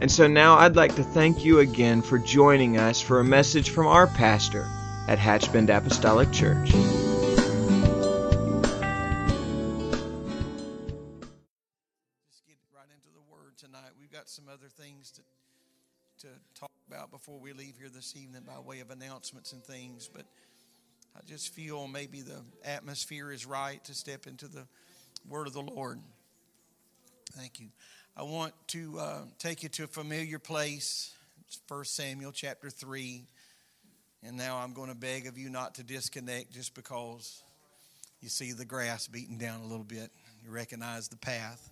And so now I'd like to thank you again for joining us for a message from our pastor at Hatchbend Apostolic Church. Just get right into the word tonight. We've got some other things to to talk about before we leave here this evening by way of announcements and things, but I just feel maybe the atmosphere is right to step into the word of the Lord. Thank you. I want to uh, take you to a familiar place. It's 1 Samuel chapter 3. And now I'm going to beg of you not to disconnect just because you see the grass beating down a little bit. You recognize the path.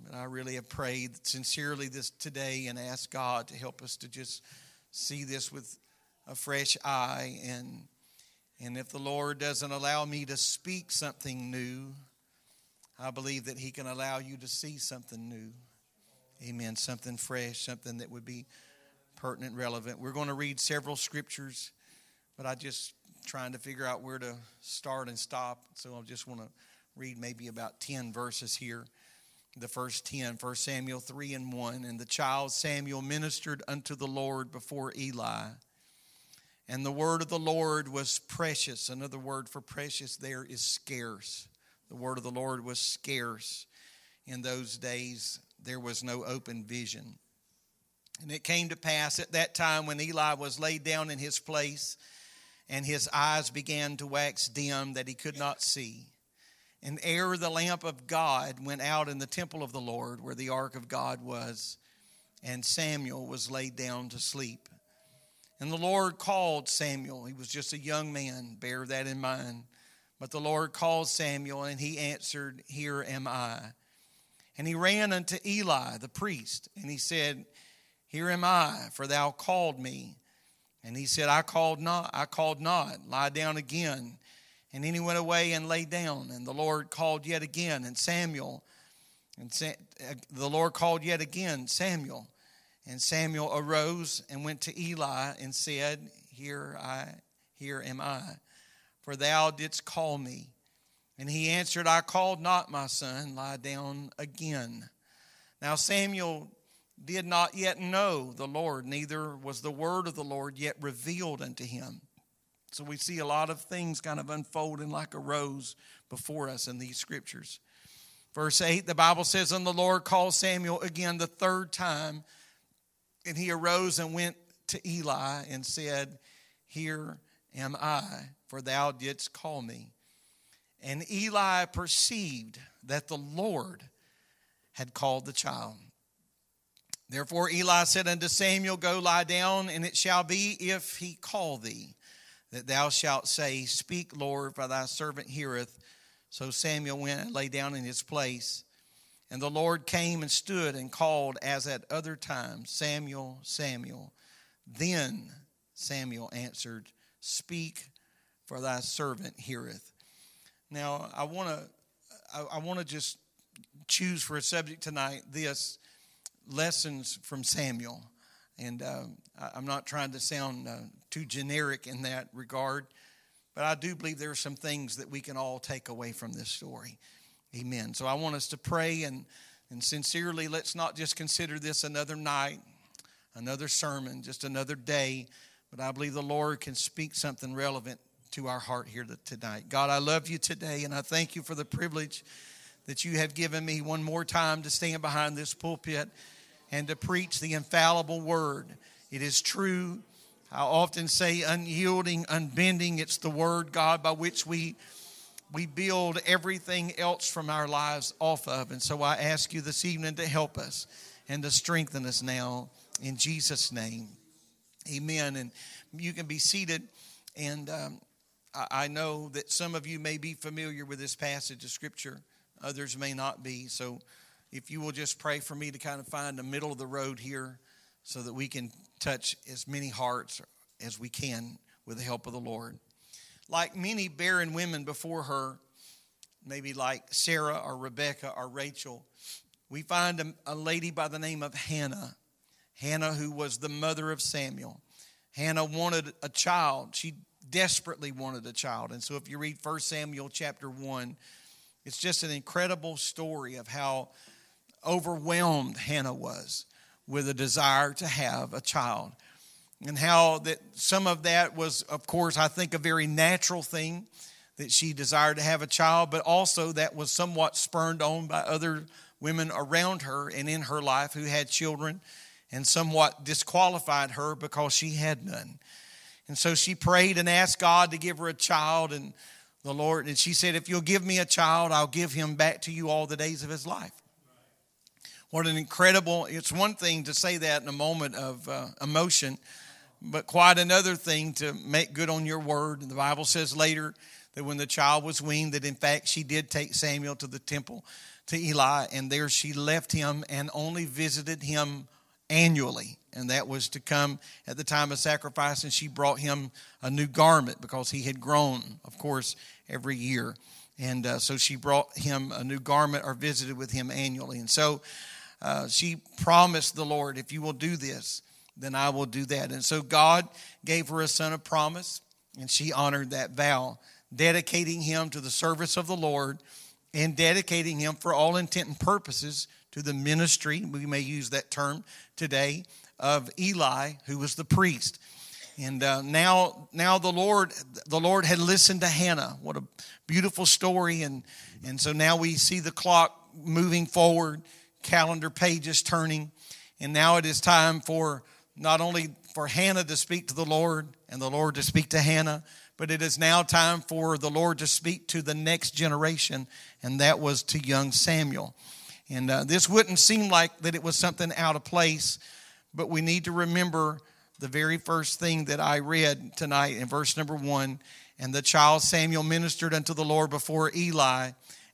But I really have prayed sincerely this today and asked God to help us to just see this with a fresh eye and and if the Lord doesn't allow me to speak something new, I believe that He can allow you to see something new. Amen. Something fresh, something that would be pertinent, relevant. We're going to read several scriptures, but I just trying to figure out where to start and stop. So I just want to read maybe about 10 verses here. The first 10, 1 Samuel 3 and 1. And the child Samuel ministered unto the Lord before Eli. And the word of the Lord was precious. Another word for precious there is scarce. The word of the Lord was scarce. In those days, there was no open vision. And it came to pass at that time when Eli was laid down in his place, and his eyes began to wax dim that he could not see. And ere the lamp of God went out in the temple of the Lord, where the ark of God was, and Samuel was laid down to sleep. And the Lord called Samuel. He was just a young man, bear that in mind. But the Lord called Samuel, and he answered, Here am I. And he ran unto Eli, the priest, and he said, Here am I, for thou called me. And he said, I called not, I called not. Lie down again. And then he went away and lay down. And the Lord called yet again, and Samuel, and uh, the Lord called yet again, Samuel. And Samuel arose and went to Eli and said, Here I here am I, for thou didst call me. And he answered, I called not my son, lie down again. Now Samuel did not yet know the Lord, neither was the word of the Lord yet revealed unto him. So we see a lot of things kind of unfolding like a rose before us in these scriptures. Verse 8, the Bible says, And the Lord called Samuel again the third time and he arose and went to Eli and said, Here am I, for thou didst call me. And Eli perceived that the Lord had called the child. Therefore Eli said unto Samuel, Go lie down, and it shall be if he call thee, that thou shalt say, Speak, Lord, for thy servant heareth. So Samuel went and lay down in his place. And the Lord came and stood and called as at other times, Samuel, Samuel. Then Samuel answered, Speak, for thy servant heareth. Now, I want to I, I want to just choose for a subject tonight this lessons from Samuel. And uh, I'm not trying to sound uh, too generic in that regard, but I do believe there are some things that we can all take away from this story. Amen. So I want us to pray and, and sincerely, let's not just consider this another night, another sermon, just another day, but I believe the Lord can speak something relevant to our heart here tonight. God, I love you today, and I thank you for the privilege that you have given me one more time to stand behind this pulpit and to preach the infallible word. It is true. I often say unyielding, unbending. It's the word, God, by which we we build everything else from our lives off of. And so I ask you this evening to help us and to strengthen us now in Jesus' name. Amen. And you can be seated. And um, I, I know that some of you may be familiar with this passage of Scripture, others may not be. So if you will just pray for me to kind of find the middle of the road here so that we can touch as many hearts as we can with the help of the Lord. Like many barren women before her, maybe like Sarah or Rebecca or Rachel, we find a, a lady by the name of Hannah. Hannah, who was the mother of Samuel. Hannah wanted a child. She desperately wanted a child. And so if you read 1 Samuel chapter 1, it's just an incredible story of how overwhelmed Hannah was with a desire to have a child. And how that some of that was, of course, I think a very natural thing that she desired to have a child, but also that was somewhat spurned on by other women around her and in her life who had children and somewhat disqualified her because she had none. And so she prayed and asked God to give her a child and the Lord and she said if you'll give me a child I'll give him back to you all the days of his life. What an incredible it's one thing to say that in a moment of uh, emotion but quite another thing to make good on your word. And the Bible says later that when the child was weaned that in fact she did take Samuel to the temple to Eli, and there she left him and only visited him annually. And that was to come at the time of sacrifice, and she brought him a new garment because he had grown, of course, every year. And uh, so she brought him a new garment or visited with him annually. And so uh, she promised the Lord, if you will do this, then I will do that. And so God gave her a son of promise, and she honored that vow, dedicating him to the service of the Lord and dedicating him for all intent and purposes to the ministry, we may use that term today, of Eli, who was the priest. And uh, now, now the Lord, the Lord had listened to Hannah. What a beautiful story! And and so now we see the clock moving forward, calendar pages turning, and now it is time for not only for Hannah to speak to the Lord and the Lord to speak to Hannah, but it is now time for the Lord to speak to the next generation, and that was to young Samuel. And uh, this wouldn't seem like that it was something out of place, but we need to remember the very first thing that I read tonight in verse number one. And the child Samuel ministered unto the Lord before Eli,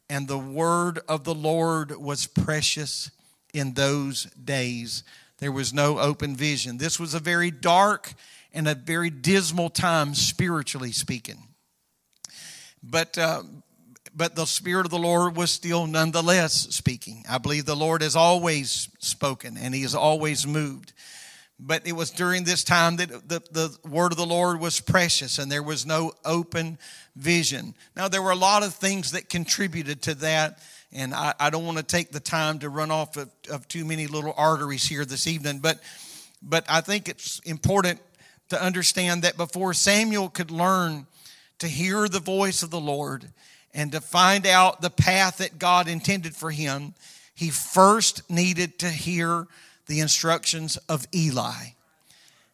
and the word of the Lord was precious in those days. There was no open vision. This was a very dark and a very dismal time, spiritually speaking. But, uh, but the Spirit of the Lord was still nonetheless speaking. I believe the Lord has always spoken and He has always moved. But it was during this time that the, the word of the Lord was precious and there was no open vision. Now, there were a lot of things that contributed to that, and I, I don't want to take the time to run off of, of too many little arteries here this evening, but, but I think it's important to understand that before Samuel could learn to hear the voice of the Lord, and to find out the path that God intended for him, he first needed to hear the instructions of Eli.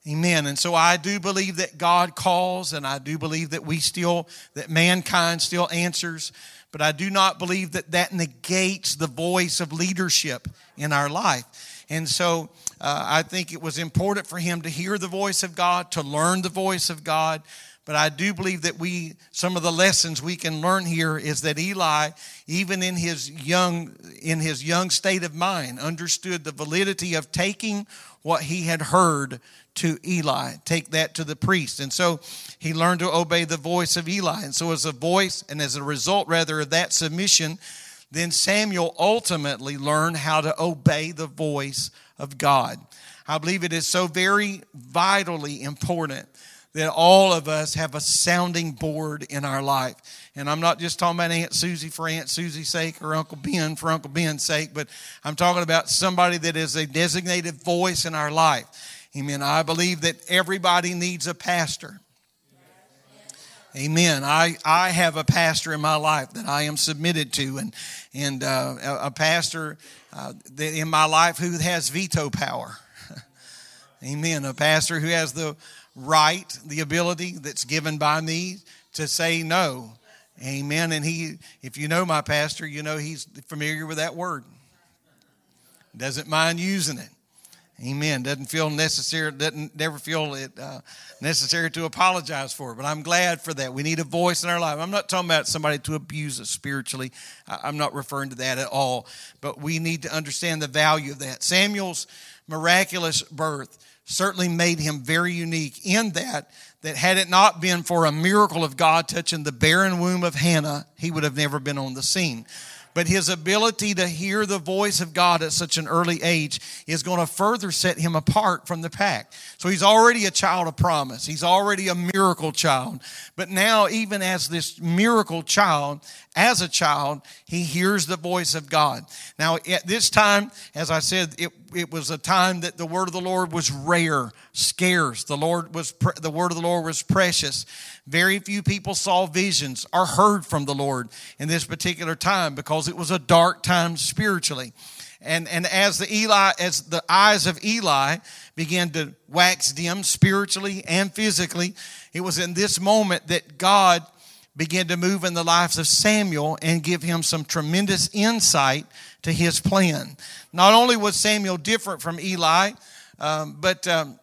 Amen. And so I do believe that God calls, and I do believe that we still, that mankind still answers, but I do not believe that that negates the voice of leadership in our life. And so uh, I think it was important for him to hear the voice of God, to learn the voice of God, but I do believe that we, some of the lessons we can learn here is that Eli, even in his young, in his young state of mind, understood the validity of taking what he had heard to Eli, take that to the priest. And so he learned to obey the voice of Eli. And so, as a voice and as a result, rather, of that submission, then Samuel ultimately learned how to obey the voice of God. I believe it is so very vitally important that all of us have a sounding board in our life. And I'm not just talking about Aunt Susie for Aunt Susie's sake or Uncle Ben for Uncle Ben's sake, but I'm talking about somebody that is a designated voice in our life. Amen. I believe that everybody needs a pastor. Amen. I, I have a pastor in my life that I am submitted to, and and uh, a, a, pastor uh, that in my life who has veto power. Amen. A pastor who has the right, the ability that's given by me to say no. Amen. And he, if you know my pastor, you know he's familiar with that word. Doesn't mind using it. Amen. Doesn't feel necessary, doesn't never feel it uh, necessary to apologize for it. But I'm glad for that. We need a voice in our life. I'm not talking about somebody to abuse us spiritually. I'm not referring to that at all. But we need to understand the value of that. Samuel's miraculous birth certainly made him very unique in that that had it not been for a miracle of God touching the barren womb of Hannah, he would have never been on the scene but his ability to hear the voice of God at such an early age is going to further set him apart from the pack. So he's already a child of promise. He's already a miracle child. But now, even as this miracle child, as a child, he hears the voice of God. Now, at this time, as I said, it, it was a time that the word of the Lord was rare, scarce. The Lord was the word of the Lord was precious. Very few people saw visions or heard from the Lord in this particular time because it was a dark time spiritually. And, and as the Eli, as the eyes of Eli began to wax dim spiritually and physically, it was in this moment that God began to move in the lives of Samuel and give him some tremendous insight to his plan. Not only was Samuel different from Eli, um, but um,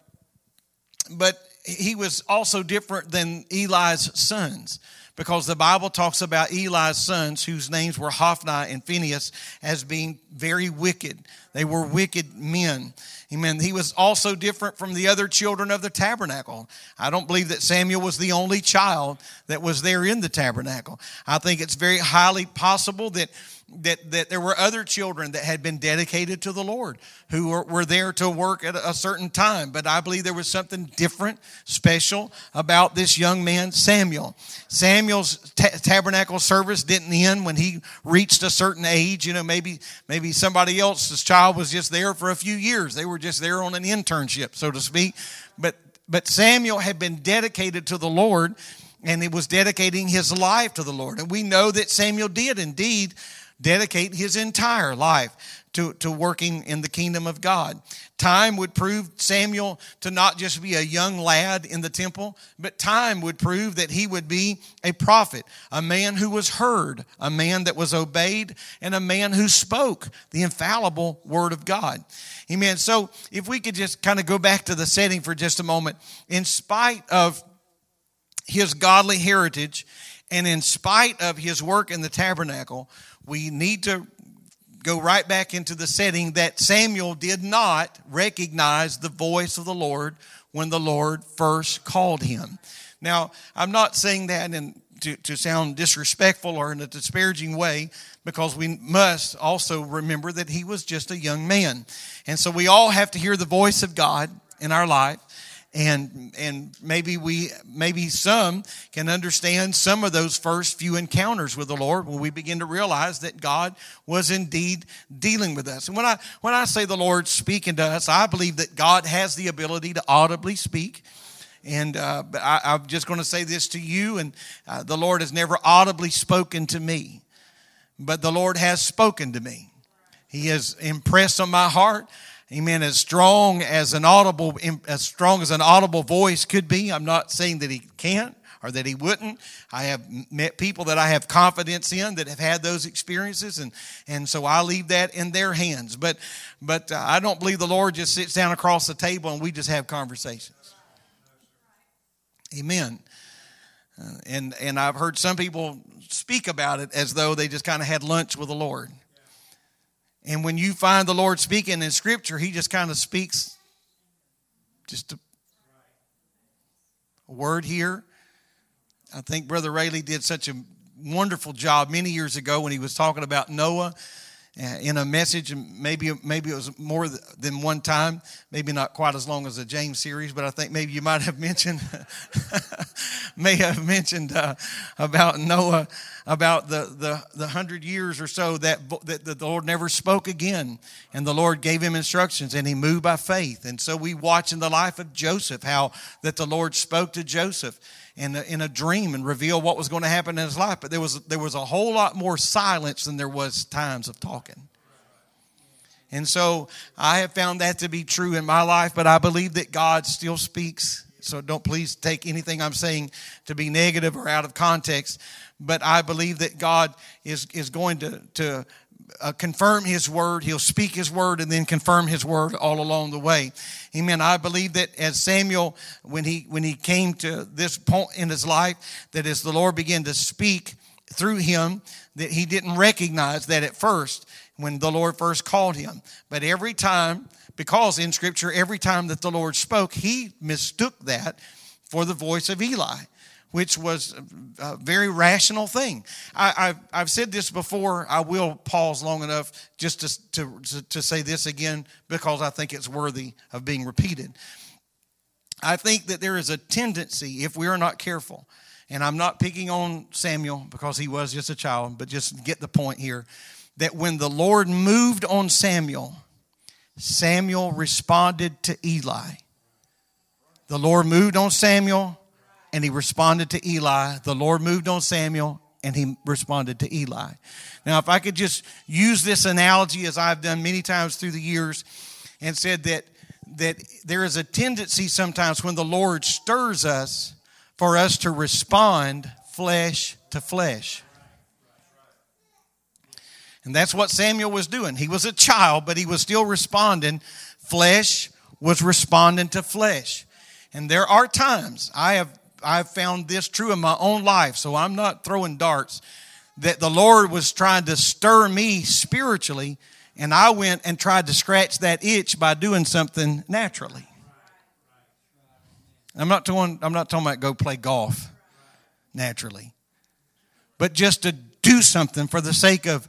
but he was also different than Eli's sons because the Bible talks about Eli's sons, whose names were Hophni and Phinehas, as being very wicked. They were wicked men. Amen. He was also different from the other children of the tabernacle. I don't believe that Samuel was the only child that was there in the tabernacle. I think it's very highly possible that that, that there were other children that had been dedicated to the Lord who were, were there to work at a certain time. But I believe there was something different, special about this young man, Samuel. Samuel's ta- tabernacle service didn't end when he reached a certain age. You know, maybe, maybe somebody else's child was just there for a few years. They were just there on an internship, so to speak. But, but Samuel had been dedicated to the Lord and he was dedicating his life to the Lord. And we know that Samuel did indeed dedicate his entire life to, to working in the kingdom of God. Time would prove Samuel to not just be a young lad in the temple, but time would prove that he would be a prophet, a man who was heard, a man that was obeyed, and a man who spoke the infallible word of God. Amen. So if we could just kind of go back to the setting for just a moment, in spite of his godly heritage and in spite of his work in the tabernacle, we need to go right back into the setting that Samuel did not recognize the voice of the Lord when the Lord first called him. Now, I'm not saying that in, to, to sound disrespectful or in a disparaging way because we must also remember that he was just a young man. And so we all have to hear the voice of God in our life and and maybe we maybe some can understand some of those first few encounters with the lord when we begin to realize that god was indeed dealing with us. And when i when i say the lord speaking to us i believe that god has the ability to audibly speak. And uh, I, am just going to say this to you and uh, the lord has never audibly spoken to me but the lord has spoken to me. He has impressed on my heart amen. As strong as an audible as strong as an audible voice could be. I'm not saying that he can't or that he wouldn't. I have met people that i have confidence in that have had those experiences and and so i leave that in their hands. But but uh, i don't believe the lord just sits down across the table and we just have conversations. Amen. Uh, and and i've heard some people speak about it as though they just kind of had lunch with the lord and when you find the Lord speaking in Scripture, He just kind of speaks just a, a word here. I think Brother Rayleigh did such a wonderful job many years ago when he was talking about Noah uh, in a message, and maybe maybe it was more than one time, maybe not quite as long as the James series, but I think maybe you might have mentioned, may have mentioned uh, about Noah, about the, the the hundred years or so that, that the Lord never spoke again, and the Lord gave him instructions, and he moved by faith, and so we watch in the life of Joseph how that the Lord spoke to Joseph in a, in a dream and reveal what was going to happen in his life. But there was, there was a whole lot more silence than there was times of talking. And so I have found that to be true in my life, but I believe that God still speaks. So don't please take anything I'm saying to be negative or out of context. But I believe that God is, is going to, to uh, confirm his word. He'll speak his word and then confirm his word all along the way. Amen. I believe that as Samuel, when he, when he came to this point in his life, that as the Lord began to speak through him, that he didn't recognize that at first when the Lord first called him. But every time, because in scripture, every time that the Lord spoke, he mistook that for the voice of Eli which was a very rational thing. I, have said this before. I will pause long enough just to, to, to say this again because I think it's worthy of being repeated. I think that there is a tendency, if we are not careful, and I'm not picking on Samuel because he was just a child, but just get the point here that when the Lord moved on Samuel, Samuel responded to Eli. The Lord moved on Samuel, and he responded to Eli. The Lord moved on Samuel and he responded to Eli. Now, if I could just use this analogy as I've done many times through the years and said that that there is a tendency sometimes when the Lord stirs us for us to respond flesh to flesh. And that's what Samuel was doing. He was a child, but he was still responding. Flesh was responding to flesh. And there are times I have I've found this true in my own life, so I'm not throwing darts, that the Lord was trying to stir me spiritually, and I went and tried to scratch that itch by doing something naturally. I'm not talking, I'm not talking about go play golf naturally, but just to do something for the sake of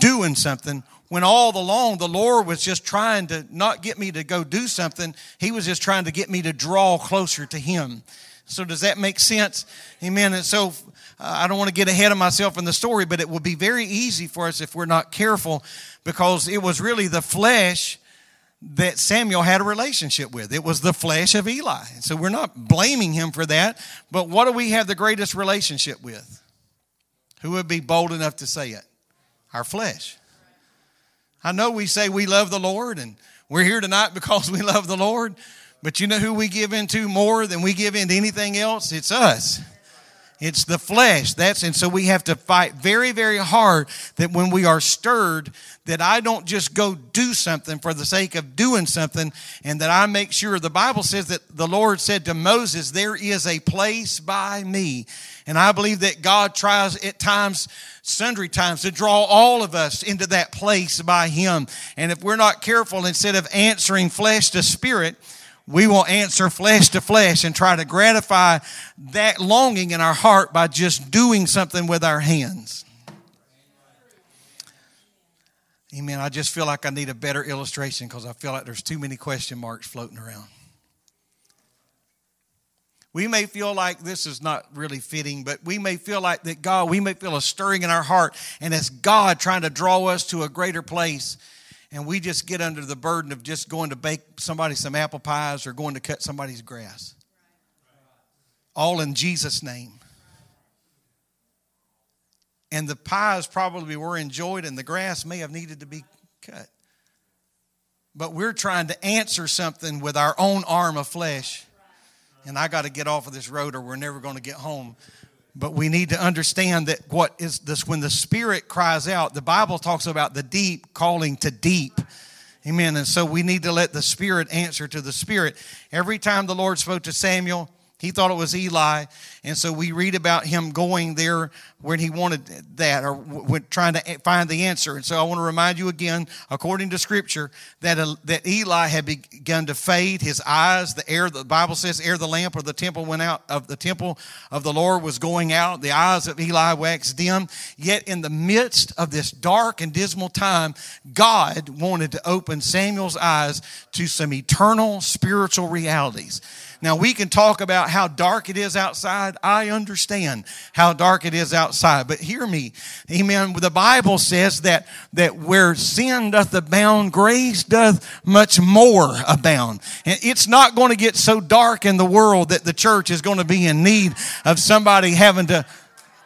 doing something when all along the Lord was just trying to not get me to go do something, He was just trying to get me to draw closer to Him. So, does that make sense? Amen. And so, uh, I don't want to get ahead of myself in the story, but it will be very easy for us if we're not careful because it was really the flesh that Samuel had a relationship with. It was the flesh of Eli. So, we're not blaming him for that, but what do we have the greatest relationship with? Who would be bold enough to say it? Our flesh. I know we say we love the Lord and we're here tonight because we love the Lord. But you know who we give into more than we give into anything else? It's us. It's the flesh. That's and so we have to fight very, very hard that when we are stirred, that I don't just go do something for the sake of doing something, and that I make sure the Bible says that the Lord said to Moses, There is a place by me. And I believe that God tries at times, sundry times, to draw all of us into that place by Him. And if we're not careful, instead of answering flesh to spirit, we will answer flesh to flesh and try to gratify that longing in our heart by just doing something with our hands. Amen. I just feel like I need a better illustration because I feel like there's too many question marks floating around. We may feel like this is not really fitting, but we may feel like that God, we may feel a stirring in our heart, and it's God trying to draw us to a greater place and we just get under the burden of just going to bake somebody some apple pies or going to cut somebody's grass. All in Jesus' name. And the pies probably were enjoyed, and the grass may have needed to be cut. But we're trying to answer something with our own arm of flesh. And I got to get off of this road, or we're never going to get home. But we need to understand that what is this when the Spirit cries out, the Bible talks about the deep calling to deep. Amen. And so we need to let the Spirit answer to the Spirit. Every time the Lord spoke to Samuel, he thought it was Eli. And so we read about him going there when he wanted that or when trying to find the answer. And so I want to remind you again, according to scripture, that, uh, that Eli had begun to fade. His eyes, the air, the Bible says, ere the lamp of the temple went out, of the temple of the Lord was going out. The eyes of Eli waxed dim. Yet in the midst of this dark and dismal time, God wanted to open Samuel's eyes to some eternal spiritual realities. Now, we can talk about how dark it is outside. I understand how dark it is outside, but hear me. Amen. The Bible says that, that where sin doth abound, grace doth much more abound. And it's not going to get so dark in the world that the church is going to be in need of somebody having to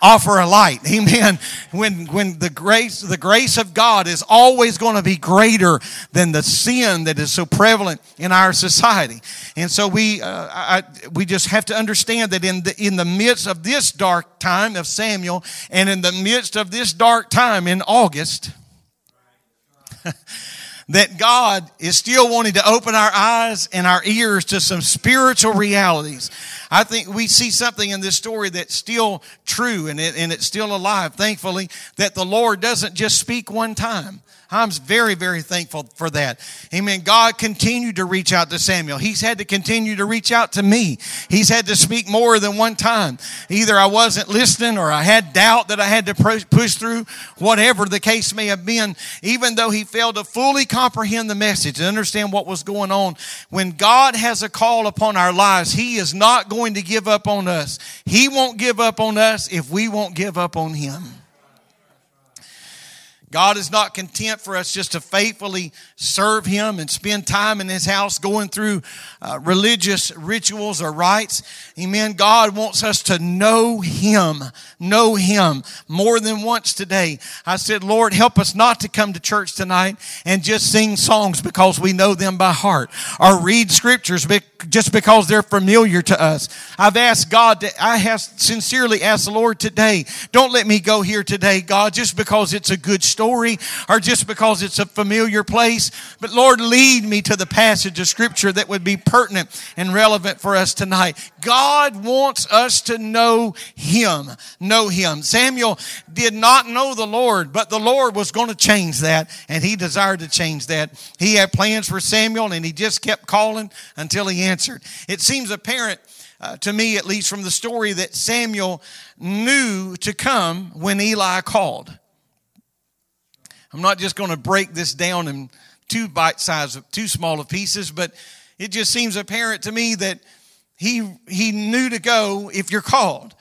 offer a light. Amen. When, when the grace, the grace of God is always going to be greater than the sin that is so prevalent in our society. And so we, uh, I, we just have to understand that in the, in the midst of this dark time of Samuel and in the midst of this dark time in August, that God is still wanting to open our eyes and our ears to some spiritual realities. I think we see something in this story that's still true and, it, and it's still alive, thankfully, that the Lord doesn't just speak one time. I'm very, very thankful for that. Amen. God continued to reach out to Samuel. He's had to continue to reach out to me. He's had to speak more than one time. Either I wasn't listening or I had doubt that I had to push through, whatever the case may have been, even though he failed to fully comprehend the message and understand what was going on. When God has a call upon our lives, he is not going to give up on us. He won't give up on us if we won't give up on him. God is not content for us just to faithfully serve Him and spend time in His house going through uh, religious rituals or rites. Amen. God wants us to know Him, know Him more than once today. I said, Lord, help us not to come to church tonight and just sing songs because we know them by heart or read scriptures just because they're familiar to us. I've asked God to, I have sincerely asked the Lord today, don't let me go here today, God, just because it's a good story or just because it's a familiar place. But Lord, lead me to the passage of scripture that would be pertinent and relevant for us tonight. God wants us to know Him. Know Him. Samuel did not know the Lord, but the Lord was going to change that and he desired to change that. He had plans for Samuel and he just kept calling until he answered. It seems apparent uh, to me, at least from the story, that Samuel knew to come when Eli called. I'm not just going to break this down in two bite size, too small of pieces, but it just seems apparent to me that he, he knew to go if you're called.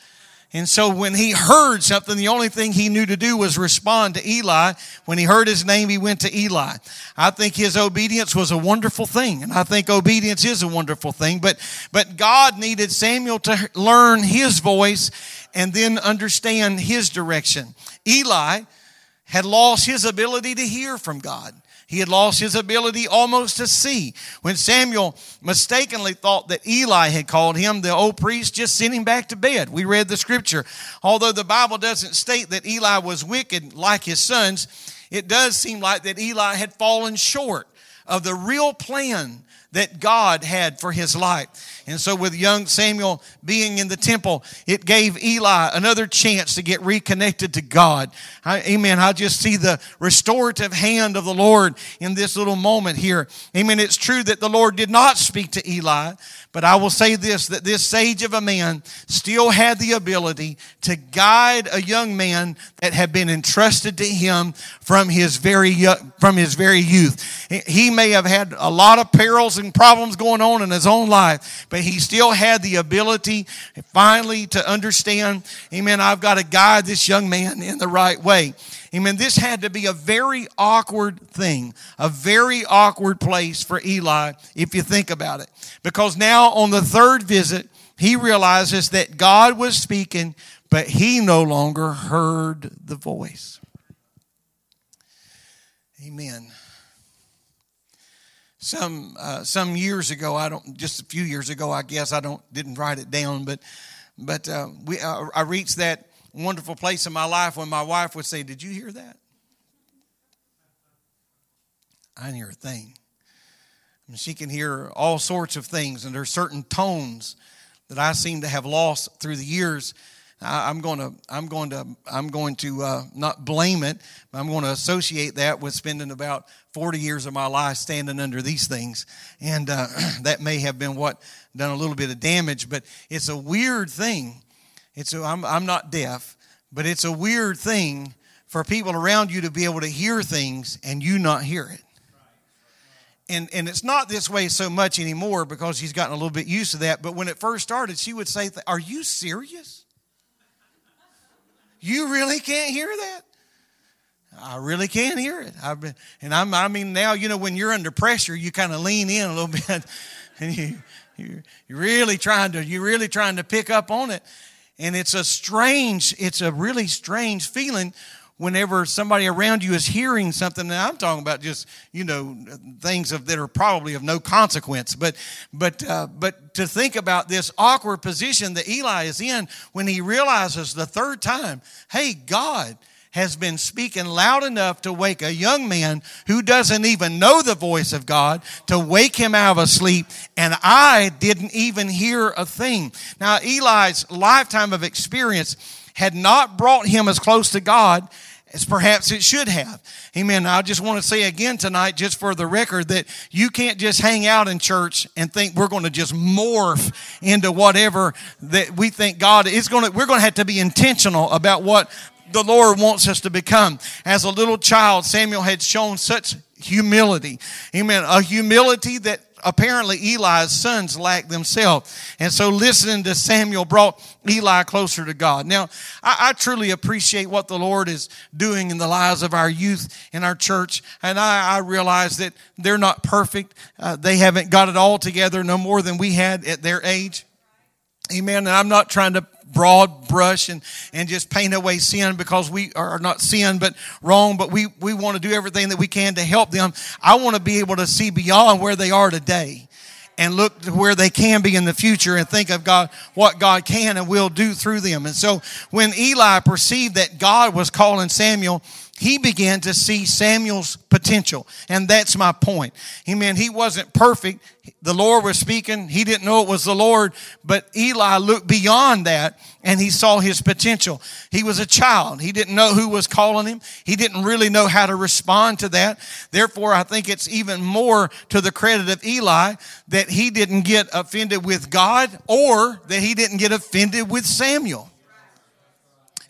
And so when he heard something, the only thing he knew to do was respond to Eli. When he heard his name, he went to Eli. I think his obedience was a wonderful thing. And I think obedience is a wonderful thing. But, but God needed Samuel to learn his voice and then understand his direction. Eli had lost his ability to hear from God. He had lost his ability almost to see. When Samuel mistakenly thought that Eli had called him, the old priest just sent him back to bed. We read the scripture. Although the Bible doesn't state that Eli was wicked like his sons, it does seem like that Eli had fallen short of the real plan that God had for his life. And so, with young Samuel being in the temple, it gave Eli another chance to get reconnected to God. I, amen. I just see the restorative hand of the Lord in this little moment here. Amen. It's true that the Lord did not speak to Eli, but I will say this that this sage of a man still had the ability to guide a young man that had been entrusted to him from his very, from his very youth. He may have had a lot of perils and problems going on in his own life, but he still had the ability finally to understand, amen, I've got to guide this young man in the right way. Amen. This had to be a very awkward thing, a very awkward place for Eli, if you think about it. Because now on the third visit, he realizes that God was speaking, but he no longer heard the voice. Amen. Some uh, some years ago, I don't just a few years ago, I guess I don't didn't write it down, but but uh, we uh, I reached that wonderful place in my life when my wife would say, Did you hear that? I didn't hear a thing. I mean, she can hear all sorts of things, and there are certain tones that I seem to have lost through the years. I, am going to, I'm going to, I'm going to uh, not blame it, but I'm going to associate that with spending about 40 years of my life standing under these things, and uh, that may have been what done a little bit of damage. But it's a weird thing it's a, I'm, I'm not deaf, but it's a weird thing for people around you to be able to hear things and you not hear it. And, and it's not this way so much anymore because she's gotten a little bit used to that. But when it first started, she would say, Are you serious? You really can't hear that? I really can't hear it. I've been, and I'm, I mean, now, you know, when you're under pressure, you kind of lean in a little bit and you, you're, you're really trying to, you're really trying to pick up on it. And it's a strange, it's a really strange feeling whenever somebody around you is hearing something. And I'm talking about just, you know, things of, that are probably of no consequence. But, but, uh, but to think about this awkward position that Eli is in when he realizes the third time, hey, God, has been speaking loud enough to wake a young man who doesn't even know the voice of God to wake him out of a sleep, and I didn't even hear a thing. Now, Eli's lifetime of experience had not brought him as close to God as perhaps it should have. Amen. I just want to say again tonight, just for the record, that you can't just hang out in church and think we're going to just morph into whatever that we think God is going to, we're going to have to be intentional about what the Lord wants us to become. As a little child, Samuel had shown such humility. Amen. A humility that apparently Eli's sons lacked themselves. And so listening to Samuel brought Eli closer to God. Now, I, I, truly appreciate what the Lord is doing in the lives of our youth in our church. And I, I realize that they're not perfect. Uh, they haven't got it all together no more than we had at their age. Amen. And I'm not trying to broad brush and, and just paint away sin because we are not sin, but wrong, but we, we want to do everything that we can to help them. I want to be able to see beyond where they are today and look to where they can be in the future and think of God, what God can and will do through them. And so when Eli perceived that God was calling Samuel, he began to see Samuel's potential. And that's my point. Amen. He wasn't perfect. The Lord was speaking. He didn't know it was the Lord, but Eli looked beyond that and he saw his potential. He was a child. He didn't know who was calling him. He didn't really know how to respond to that. Therefore, I think it's even more to the credit of Eli that he didn't get offended with God or that he didn't get offended with Samuel.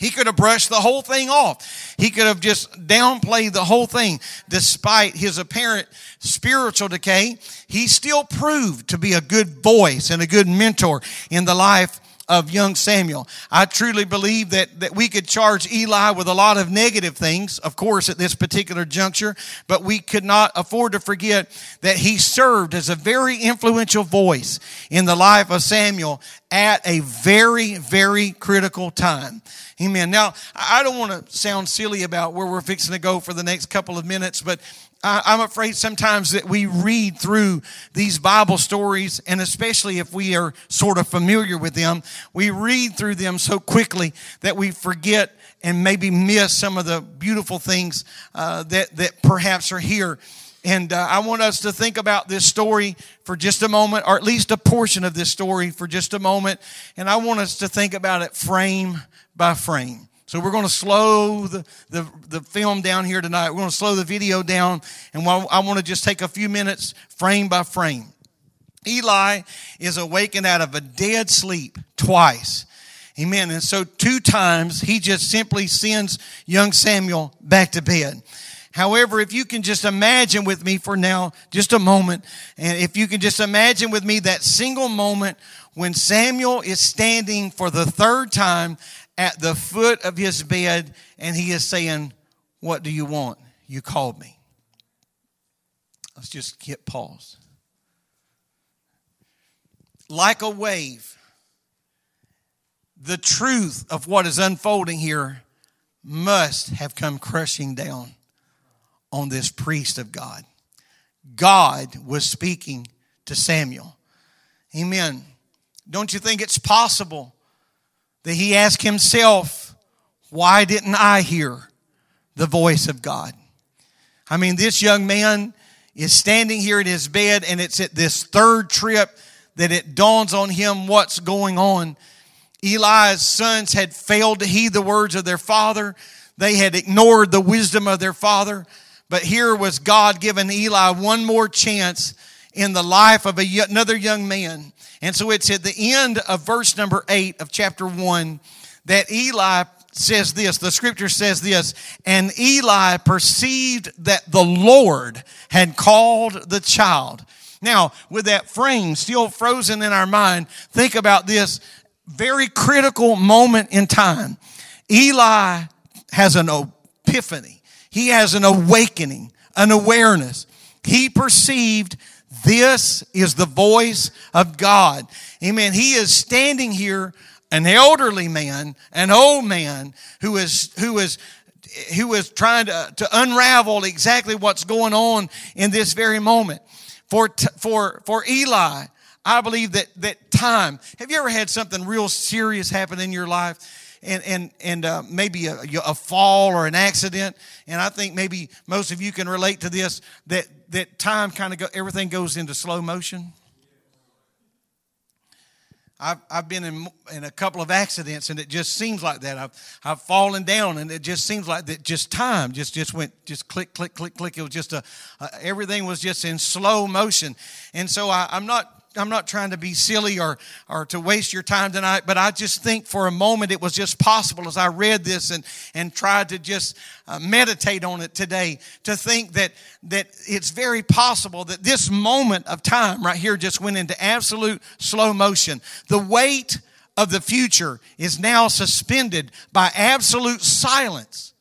He could have brushed the whole thing off. He could have just downplayed the whole thing. Despite his apparent spiritual decay, he still proved to be a good voice and a good mentor in the life of young Samuel. I truly believe that, that we could charge Eli with a lot of negative things, of course, at this particular juncture, but we could not afford to forget that he served as a very influential voice in the life of Samuel at a very, very critical time. Amen. Now, I don't want to sound silly about where we're fixing to go for the next couple of minutes, but I'm afraid sometimes that we read through these Bible stories, and especially if we are sort of familiar with them, we read through them so quickly that we forget and maybe miss some of the beautiful things uh, that, that perhaps are here. And uh, I want us to think about this story for just a moment, or at least a portion of this story for just a moment. And I want us to think about it frame by frame. So we're going to slow the, the, the, film down here tonight. We're going to slow the video down. And I want to just take a few minutes frame by frame. Eli is awakened out of a dead sleep twice. Amen. And so two times he just simply sends young Samuel back to bed. However, if you can just imagine with me for now, just a moment, and if you can just imagine with me that single moment when Samuel is standing for the third time at the foot of his bed and he is saying, What do you want? You called me. Let's just hit pause. Like a wave, the truth of what is unfolding here must have come crushing down on this priest of God. God was speaking to Samuel. Amen. Don't you think it's possible that he asked himself, Why didn't I hear the voice of God? I mean, this young man is standing here in his bed, and it's at this third trip that it dawns on him what's going on. Eli's sons had failed to heed the words of their father. They had ignored the wisdom of their father. But here was God giving Eli one more chance in the life of a, another young man. And so it's at the end of verse number eight of chapter one that Eli says this, the scripture says this, and Eli perceived that the Lord had called the child. Now, with that frame still frozen in our mind, think about this very critical moment in time. Eli has an epiphany. He has an awakening, an awareness. He perceived this is the voice of God. Amen. He is standing here an elderly man, an old man who is who is who is trying to, to unravel exactly what's going on in this very moment. For for for Eli, I believe that that time. Have you ever had something real serious happen in your life? And and and uh, maybe a, a, fall or an accident. And I think maybe most of you can relate to this. That that time kind of go, everything goes into slow motion. I've, I've been in, in a couple of accidents and it just seems like that. I've, I've fallen down and it just seems like that just time just, just went, just click, click, click, click. It was just a, everything was just in slow motion. And so I, I'm not I'm not trying to be silly or, or to waste your time tonight, but I just think for a moment it was just possible as I read this and, and tried to just uh, meditate on it today to think that, that it's very possible that this moment of time right here just went into absolute slow motion. The weight of the future is now suspended by absolute silence.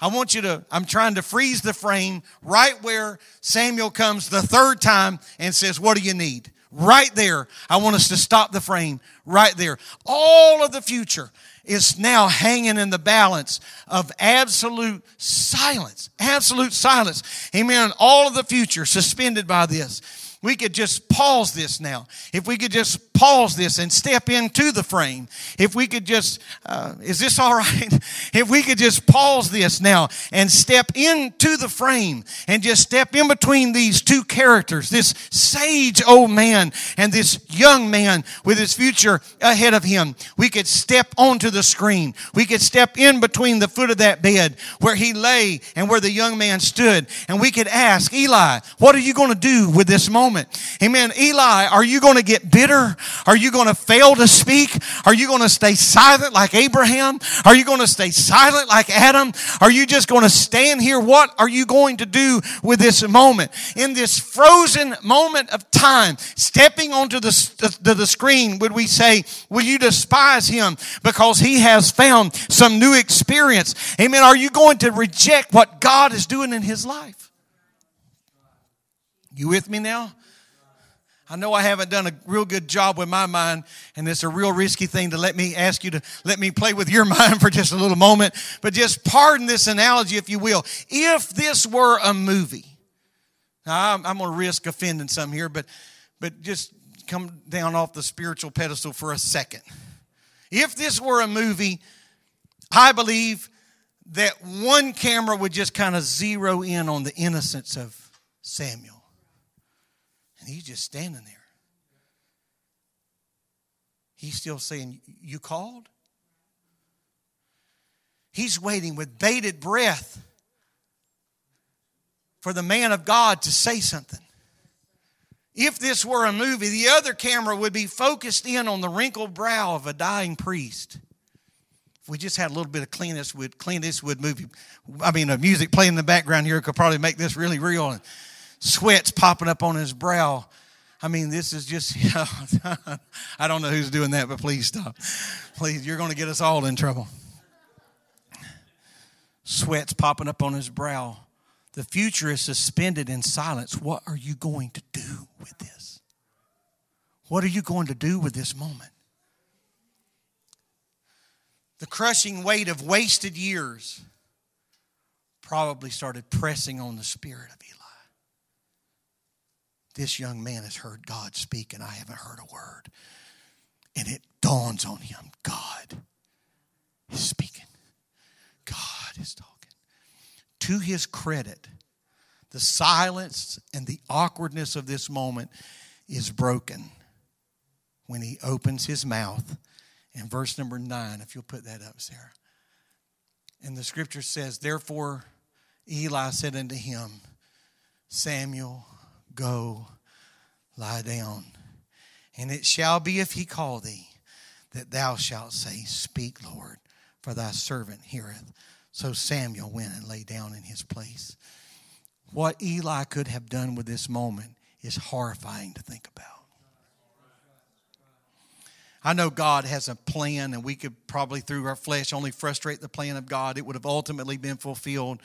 I want you to, I'm trying to freeze the frame right where Samuel comes the third time and says, What do you need? Right there. I want us to stop the frame right there. All of the future is now hanging in the balance of absolute silence. Absolute silence. Amen. All of the future suspended by this we could just pause this now. If we could just pause this and step into the frame. If we could just, uh, is this all right? If we could just pause this now and step into the frame and just step in between these two characters, this sage old man and this young man with his future ahead of him. We could step onto the screen. We could step in between the foot of that bed where he lay and where the young man stood. And we could ask, Eli, what are you going to do with this moment? Moment. Amen. Eli, are you going to get bitter? Are you going to fail to speak? Are you going to stay silent like Abraham? Are you going to stay silent like Adam? Are you just going to stand here? What are you going to do with this moment? In this frozen moment of time, stepping onto the, the, the screen, would we say, will you despise him because he has found some new experience? Amen. Are you going to reject what God is doing in his life? You with me now? I know I haven't done a real good job with my mind, and it's a real risky thing to let me ask you to let me play with your mind for just a little moment. But just pardon this analogy, if you will. If this were a movie, now I'm, I'm going to risk offending some here, but but just come down off the spiritual pedestal for a second. If this were a movie, I believe that one camera would just kind of zero in on the innocence of Samuel. And he's just standing there. He's still saying, You called? He's waiting with bated breath for the man of God to say something. If this were a movie, the other camera would be focused in on the wrinkled brow of a dying priest. If we just had a little bit of Clint Eastwood, Clint Eastwood movie, I mean, a music playing in the background here could probably make this really real. Sweat's popping up on his brow. I mean, this is just, you know, I don't know who's doing that, but please stop. Please, you're going to get us all in trouble. Sweat's popping up on his brow. The future is suspended in silence. What are you going to do with this? What are you going to do with this moment? The crushing weight of wasted years probably started pressing on the spirit of Eli this young man has heard God speak and I haven't heard a word. And it dawns on him God is speaking, God is talking. To his credit, the silence and the awkwardness of this moment is broken when he opens his mouth. In verse number nine, if you'll put that up, Sarah. And the scripture says, Therefore, Eli said unto him, Samuel, Go, lie down. And it shall be if he call thee, that thou shalt say, Speak, Lord, for thy servant heareth. So Samuel went and lay down in his place. What Eli could have done with this moment is horrifying to think about. I know God has a plan, and we could probably, through our flesh, only frustrate the plan of God. It would have ultimately been fulfilled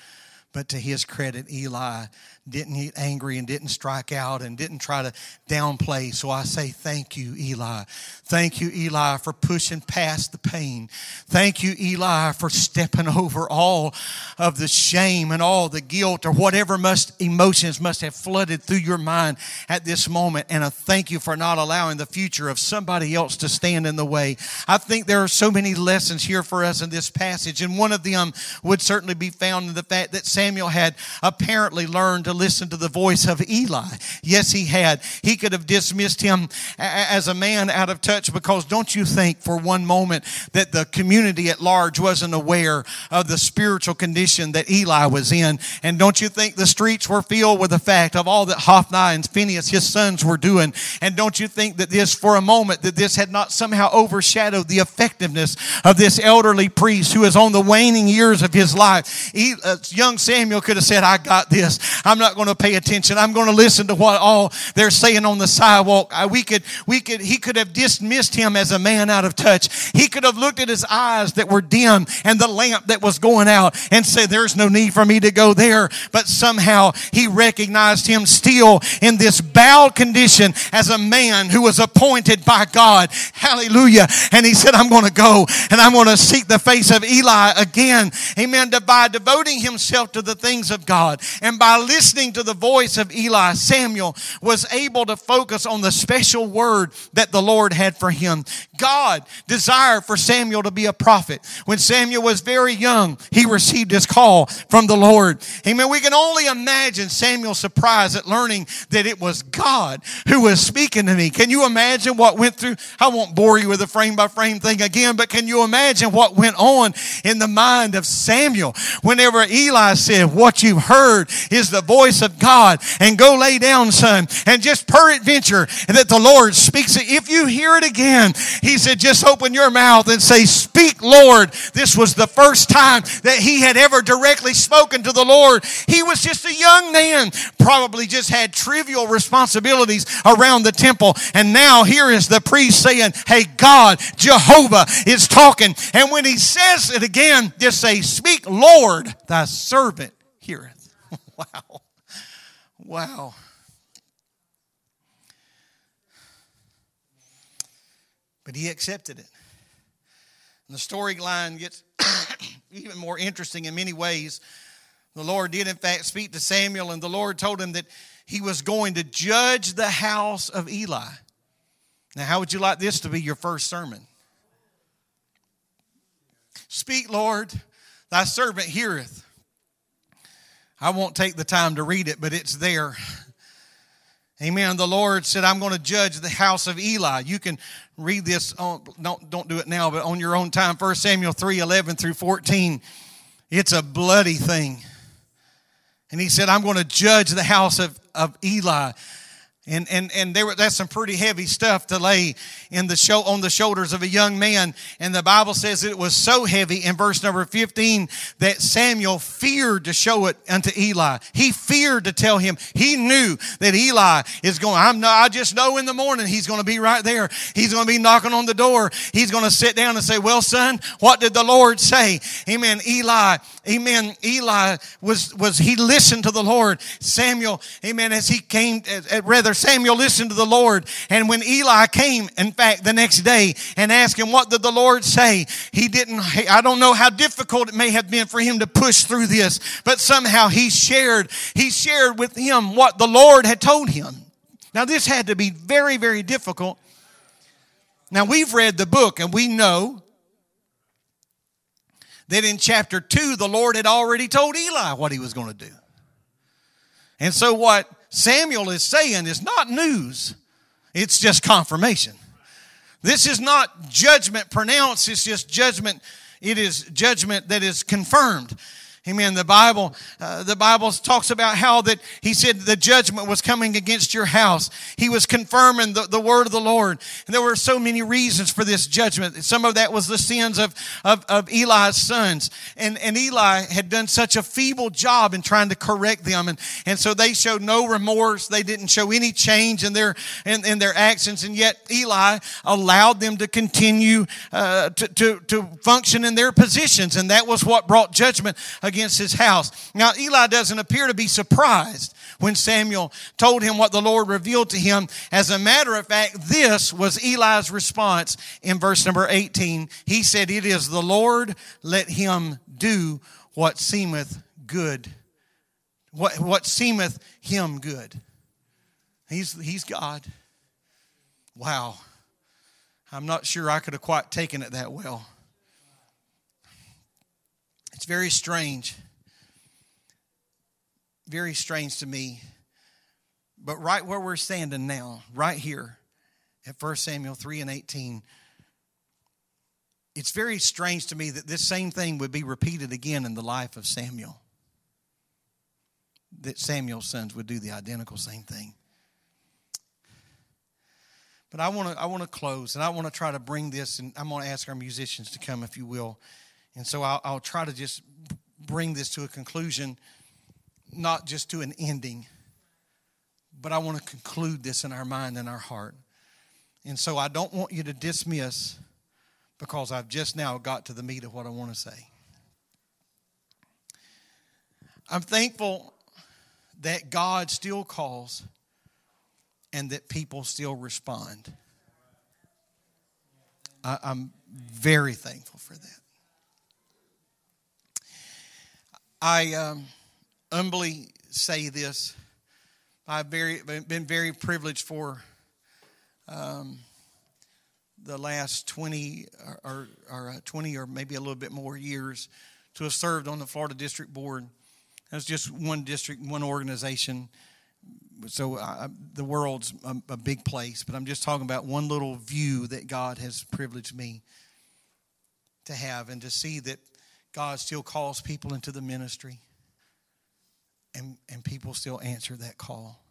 But to his credit, Eli didn't get angry and didn't strike out and didn't try to downplay. So I say thank you, Eli. Thank you, Eli, for pushing past the pain. Thank you, Eli, for stepping over all of the shame and all the guilt or whatever must emotions must have flooded through your mind at this moment. And a thank you for not allowing the future of somebody else to stand in the way. I think there are so many lessons here for us in this passage, and one of them would certainly be found in the fact that Samuel had apparently learned to listen to the voice of Eli. Yes, he had. He could have dismissed him as a man out of touch because don't you think for one moment that the community at large wasn't aware of the spiritual condition that Eli was in? And don't you think the streets were filled with the fact of all that Hophni and Phinehas, his sons, were doing? And don't you think that this, for a moment, that this had not somehow overshadowed the effectiveness of this elderly priest who is on the waning years of his life? He, uh, young Samuel could have said, I got this. I'm not going to pay attention. I'm going to listen to what all they're saying on the sidewalk. I, we could, we could, he could have dismissed him as a man out of touch. He could have looked at his eyes that were dim and the lamp that was going out and said, there's no need for me to go there. But somehow he recognized him still in this bowed condition as a man who was appointed by God. Hallelujah. And he said, I'm going to go and I'm going to seek the face of Eli again. Amen. By devoting himself to the things of God and by listening to the voice of Eli, Samuel was able to focus on the special word that the Lord had for him. God desired for Samuel to be a prophet. When Samuel was very young, he received his call from the Lord. Amen. We can only imagine Samuel's surprise at learning that it was God who was speaking to me. Can you imagine what went through? I won't bore you with a frame by frame thing again, but can you imagine what went on in the mind of Samuel whenever Eli said, What you've heard is the voice of God, and go lay down, son, and just peradventure that the Lord speaks. If you hear it again, he said, just open your mouth and say, Speak, Lord. This was the first time that he had ever directly spoken to the Lord. He was just a young man, probably just had trivial responsibilities around the temple. And now here is the priest saying, Hey, God, Jehovah is talking. And when he says it again, just say, Speak, Lord, thy servant heareth. wow. Wow. But he accepted it. And the storyline gets even more interesting in many ways. The Lord did, in fact, speak to Samuel, and the Lord told him that he was going to judge the house of Eli. Now, how would you like this to be your first sermon? Speak, Lord, thy servant heareth. I won't take the time to read it, but it's there. Amen. The Lord said, I'm going to judge the house of Eli. You can read this, on, don't, don't do it now, but on your own time. 1 Samuel 3 11 through 14. It's a bloody thing. And he said, I'm going to judge the house of, of Eli. And, and, and there, that's some pretty heavy stuff to lay in the show, on the shoulders of a young man. And the Bible says it was so heavy in verse number 15 that Samuel feared to show it unto Eli. He feared to tell him. He knew that Eli is going, I'm not, I just know in the morning he's going to be right there. He's going to be knocking on the door. He's going to sit down and say, well, son, what did the Lord say? Amen. Eli, amen. Eli was, was, he listened to the Lord. Samuel, amen, as he came, at rather Samuel listened to the Lord. And when Eli came, in fact, the next day and asked him, What did the Lord say? He didn't, I don't know how difficult it may have been for him to push through this, but somehow he shared, he shared with him what the Lord had told him. Now, this had to be very, very difficult. Now, we've read the book and we know that in chapter 2, the Lord had already told Eli what he was going to do. And so, what Samuel is saying is not news, it's just confirmation. This is not judgment pronounced, it's just judgment. It is judgment that is confirmed. Amen. The Bible, uh, the Bible talks about how that he said the judgment was coming against your house. He was confirming the, the word of the Lord. And there were so many reasons for this judgment. Some of that was the sins of, of, of Eli's sons. And, and Eli had done such a feeble job in trying to correct them. And, and so they showed no remorse. They didn't show any change in their, in, in their actions. And yet Eli allowed them to continue uh, to, to, to function in their positions. And that was what brought judgment against his house. Now, Eli doesn't appear to be surprised when Samuel told him what the Lord revealed to him. As a matter of fact, this was Eli's response in verse number 18. He said, It is the Lord, let him do what seemeth good. What, what seemeth him good. He's, he's God. Wow. I'm not sure I could have quite taken it that well. Very strange. Very strange to me. But right where we're standing now, right here at 1 Samuel 3 and 18, it's very strange to me that this same thing would be repeated again in the life of Samuel. That Samuel's sons would do the identical same thing. But I want to I want to close, and I want to try to bring this, and I'm going to ask our musicians to come, if you will. And so I'll, I'll try to just bring this to a conclusion, not just to an ending, but I want to conclude this in our mind and our heart. And so I don't want you to dismiss because I've just now got to the meat of what I want to say. I'm thankful that God still calls and that people still respond. I, am very thankful for that. I um, humbly say this. I've very, been very privileged for um, the last 20 or, or, uh, 20 or maybe a little bit more years to have served on the Florida District Board. That's just one district, one organization so I, the world's a, a, big place, but I'm just talking about one little view that God has privileged me to have and to see that God still calls people into the ministry and, and people still answer that call.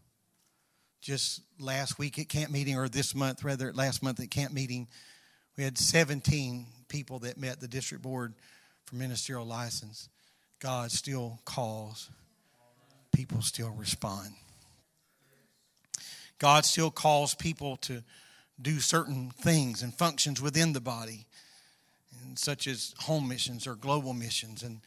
Just last week at camp meeting, or this month, rather, last month at camp meeting, we had 17 people that met the district board for ministerial license. God still calls, people still respond. God still calls people to do certain things and functions within the body, and such as home missions or global missions, and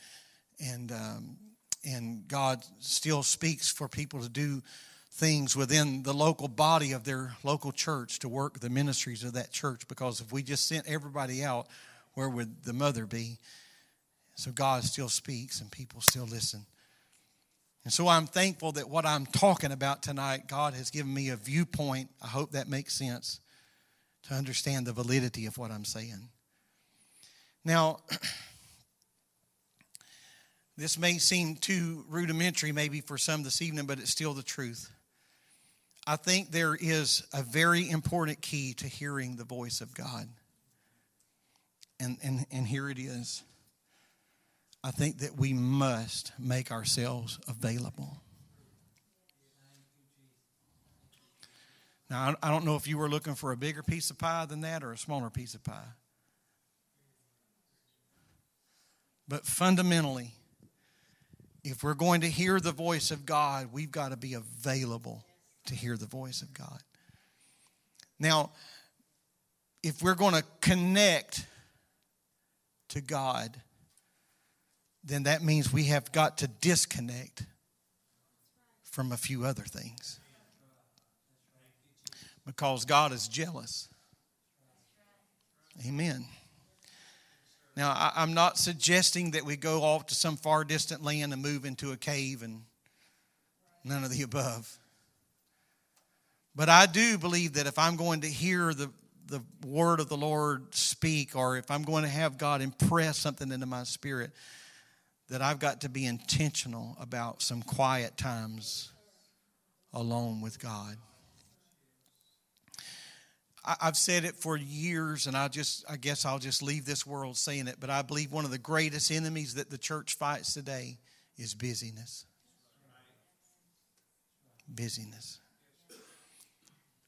and um, and God still speaks for people to do things within the local body of their local church to work the ministries of that church. Because if we just sent everybody out, where would the mother be? So God still speaks and people still listen. And so I'm thankful that what I'm talking about tonight, God has given me a viewpoint. I hope that makes sense to understand the validity of what I'm saying. Now, this may seem too rudimentary maybe for some this evening, but it's still the truth. I think there is a very important key to hearing the voice of God. And, and, and here it is. I think that we must make ourselves available. Now, I don't know if you were looking for a bigger piece of pie than that or a smaller piece of pie. But fundamentally, if we're going to hear the voice of God, we've got to be available to hear the voice of God. Now, if we're going to connect to God, then that means we have got to disconnect from a few other things. Because God is jealous. Amen. Now, I, am not suggesting that we go off to some far distant land and move into a cave and none of the above. But I do believe that if I'm going to hear the, the word of the Lord speak, or if I'm going to have God impress something into my spirit, that I've got to be intentional about some quiet times alone with God. I've said it for years, and I just I guess I'll just leave this world saying it, but I believe one of the greatest enemies that the church fights today is busyness. Busyness.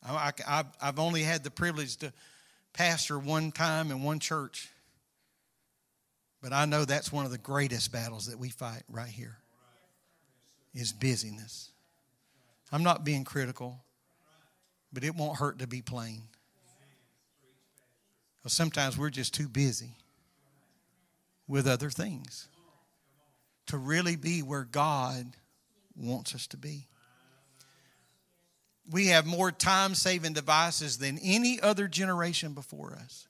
I, have only had the privilege to pastor one time in one church but I know that's one of the greatest battles that we fight right here is busyness. I'm not being critical, but it won't hurt to be plain. Because sometimes we're just too busy with other things to really be where God wants us to be. We have more time saving devices than any other generation before us.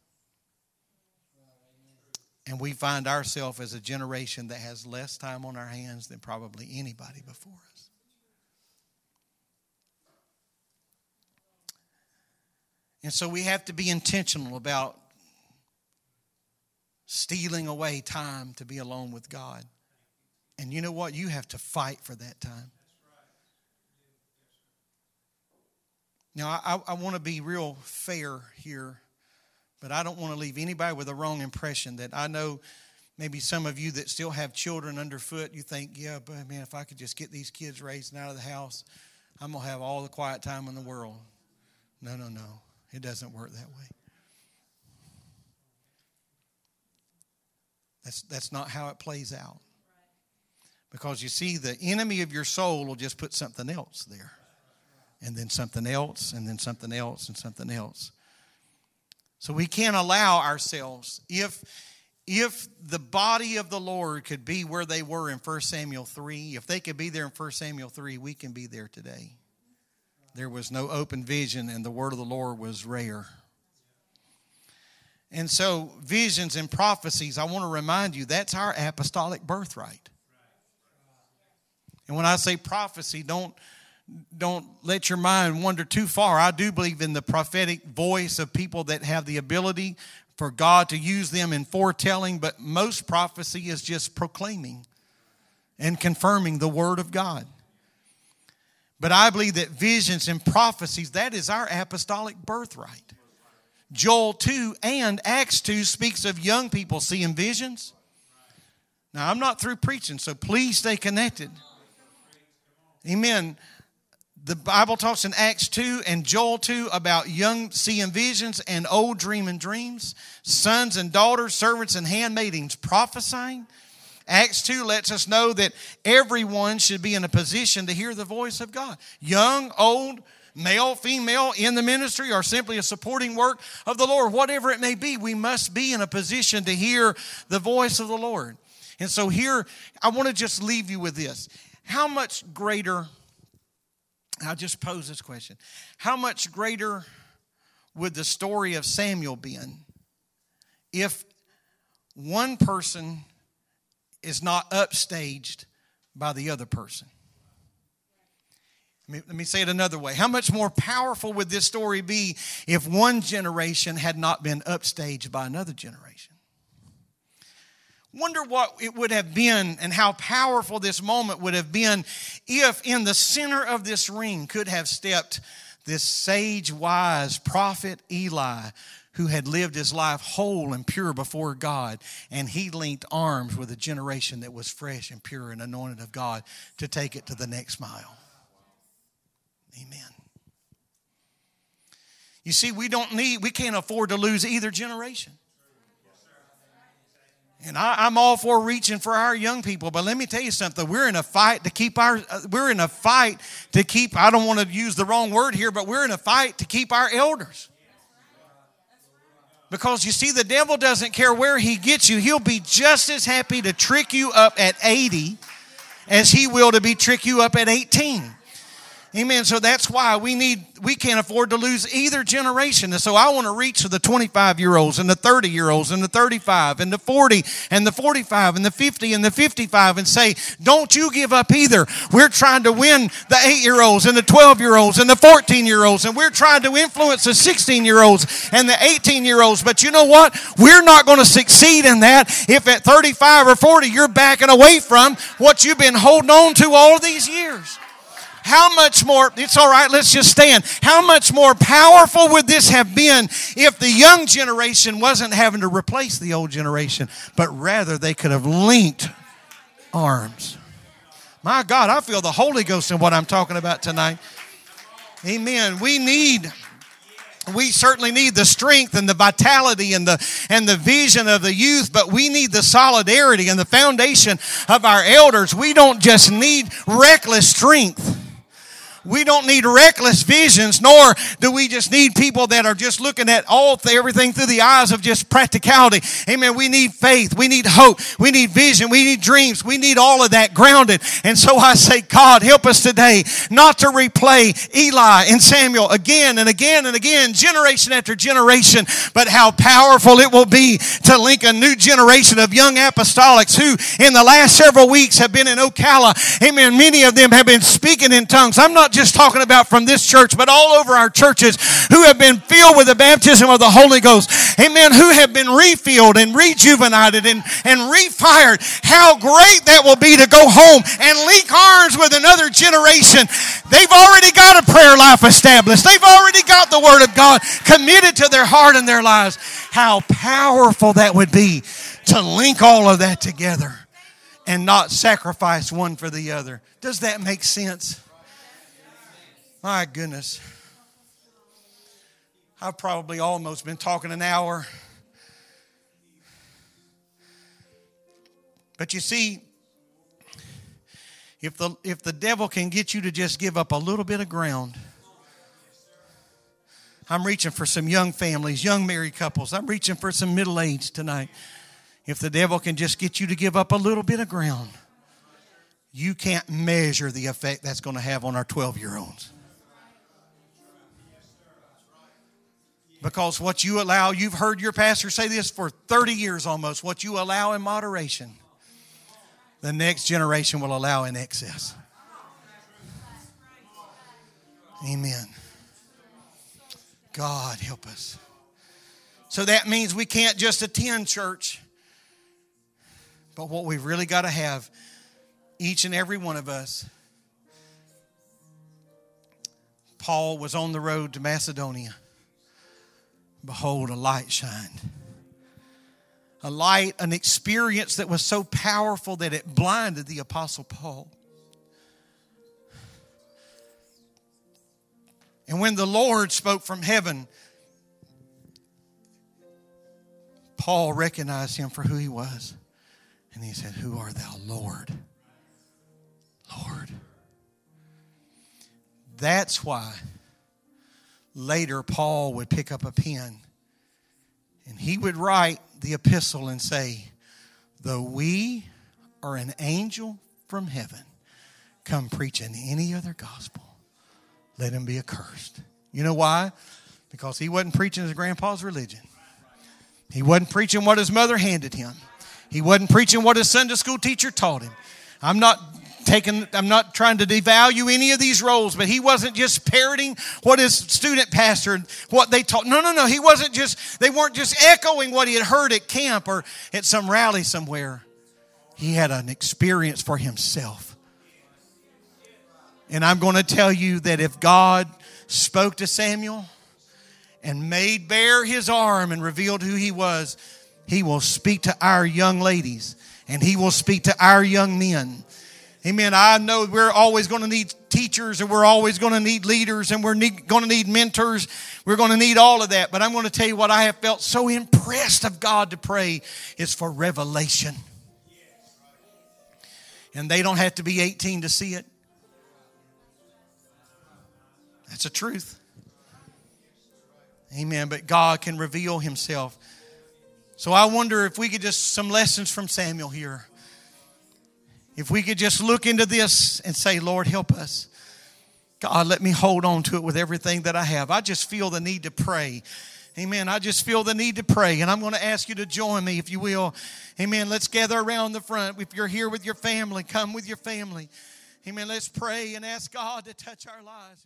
And we find ourselves as a generation that has less time on our hands than probably anybody before us. And so we have to be intentional about stealing away time to be alone with God. And you know what? You have to fight for that time. Now, I, I want to be real fair here, but I don't want to leave anybody with a wrong impression that I know maybe some of you that still have children underfoot, you think, yeah, but man, if I could just get these kids raised and out of the house, I'm going to have all the quiet time in the world. No, no, no. It doesn't work that way. That's, that's not how it plays out. Because you see, the enemy of your soul will just put something else there and then something else, and then something else, and something else. So we can't allow ourselves, if if the body of the Lord could be where they were in 1 Samuel 3, if they could be there in 1 Samuel 3, we can be there today. There was no open vision, and the word of the Lord was rare. And so, visions and prophecies, I want to remind you, that's our apostolic birthright. And when I say prophecy, don't don't let your mind wander too far. I do believe in the prophetic voice of people that have the ability for God to use them in foretelling, but most prophecy is just proclaiming and confirming the word of God. But I believe that visions and prophecies, that is our apostolic birthright. Joel 2 and Acts 2 speaks of young people seeing visions. Now, I'm not through preaching, so please stay connected. Amen the Bible talks in Acts 2 and Joel 2 about young seeing visions and old dreaming dreams, sons and daughters, servants and handmaidens prophesying. Acts 2 lets us know that everyone should be in a position to hear the voice of God. Young, old, male, female, in the ministry, or simply a supporting work of the Lord, whatever it may be, we must be in a position to hear the voice of the Lord. And so here, I want to just leave you with this. How much greater I'll just pose this question How much greater would the story of Samuel been if one person is not upstaged by the other person? Let me, let me say it another way. How much more powerful would this story be if one generation had not been upstaged by another generation? Wonder what it would have been and how powerful this moment would have been if in the center of this ring could have stepped this sage, wise prophet Eli, who had lived his life whole and pure before God, and he linked arms with a generation that was fresh and pure and anointed of God to take it to the next mile. Amen. You see, we don't need, we can't afford to lose either generation. And I, am all for reaching for our young people, but let me tell you something. We're in a fight to keep our, uh, we're in a fight to keep, I don't want to use the wrong word here, but we're in a fight to keep our elders. Because you see, the devil doesn't care where he gets you. He'll be just as happy to trick you up at 80 as he will to be trick you up at 18. Amen. So that's why we need, we can't afford to lose either generation. And so I want to reach the 25 year olds and the 30 year olds and the 35 and the 40 and the 45 and the 50 and the 55 and say, don't you give up either. We're trying to win the 8 year olds and the 12 year olds and the 14 year olds and we're trying to influence the 16 year olds and the 18 year olds. But you know what? We're not going to succeed in that if at 35 or 40 you're backing away from what you've been holding on to all these years. How much more, it's all right, let's just stand. How much more powerful would this have been if the young generation wasn't having to replace the old generation, but rather they could have linked arms? My God, I feel the Holy Ghost in what I'm talking about tonight. Amen. We need we certainly need the strength and the vitality and the and the vision of the youth but we need the solidarity and the foundation of our elders we don't just need reckless strength We don't need reckless visions, nor do we just need people that are just looking at all everything through the eyes of just practicality. Amen. We need faith. We need hope. We need vision. We need dreams. We need all of that grounded. And so I say, God, help us today not to replay Eli and Samuel again and again and again, generation after generation, but how powerful it will be to link a new generation of young apostolics who in the last several weeks have been in Ocala. Amen. Many of them have been speaking in tongues. I'm not just talking about from this church, but all over our churches who have been filled with the baptism of the Holy Ghost. Amen. Who have been refilled and rejuvenated and, and refired. How great that will be to go home and link arms with another generation. They've already got a prayer life established. They've already got the Word of God committed to their heart and their lives. How powerful that would be to link all of that together and not sacrifice one for the other. Does that make sense? My goodness. I've probably almost been talking an hour. But you see, if the, if the devil can get you to just give up a little bit of ground, I'm reaching for some young families, young married couples. I'm reaching for some middle age tonight. If the devil can just get you to give up a little bit of ground, you can't measure the effect that's going to have on our 12 year olds. Because what you allow, you've heard your pastor say this for 30 years almost, what you allow in moderation, the next generation will allow in excess. Amen. God help us. So that means we can't just attend church, but what we've really got to have, each and every one of us. Paul was on the road to Macedonia behold, a light shined. A light, an experience that was so powerful that it blinded the Apostle Paul. And when the Lord spoke from heaven, Paul recognized him for who he was. And he said, Who art thou, Lord? Lord. That's why later Paul would pick up a pen and he would write the epistle and say, Though we are an angel from heaven come preaching any other gospel, let him be accursed. You know why? Because he wasn't preaching his grandpa's religion. He wasn't preaching what his mother handed him. He wasn't preaching what his Sunday school teacher taught him. I'm not taking, I'm not trying to devalue any of these roles, but he wasn't just parroting what his student pastor, what they taught. No, no, no. He wasn't just, they weren't just echoing what he had heard at camp or at some rally somewhere. He had an experience for himself. And I'm going to tell you that if God spoke to Samuel and made bare his arm and revealed who he was, he will speak to our young ladies and he will speak to our young men Amen. I know we're always going to need teachers and we're always going to need leaders and we're need, going to need mentors. We're going to need all of that. But I'm going to tell you what I have felt so impressed of God to pray is for revelation. And they don't have to be 18 to see it. That's a truth. Amen. But God can reveal Himself. So I wonder if we could just some lessons from Samuel here. If we could just look into this and say, Lord, help us. God, let me hold on to it with everything that I have. I just feel the need to pray. Amen. I just feel the need to pray. And I'm going to ask you to join me, if you will. Amen. Let's gather around the front. If you're here with your family, come with your family. Amen. Let's pray and ask God to touch our lives.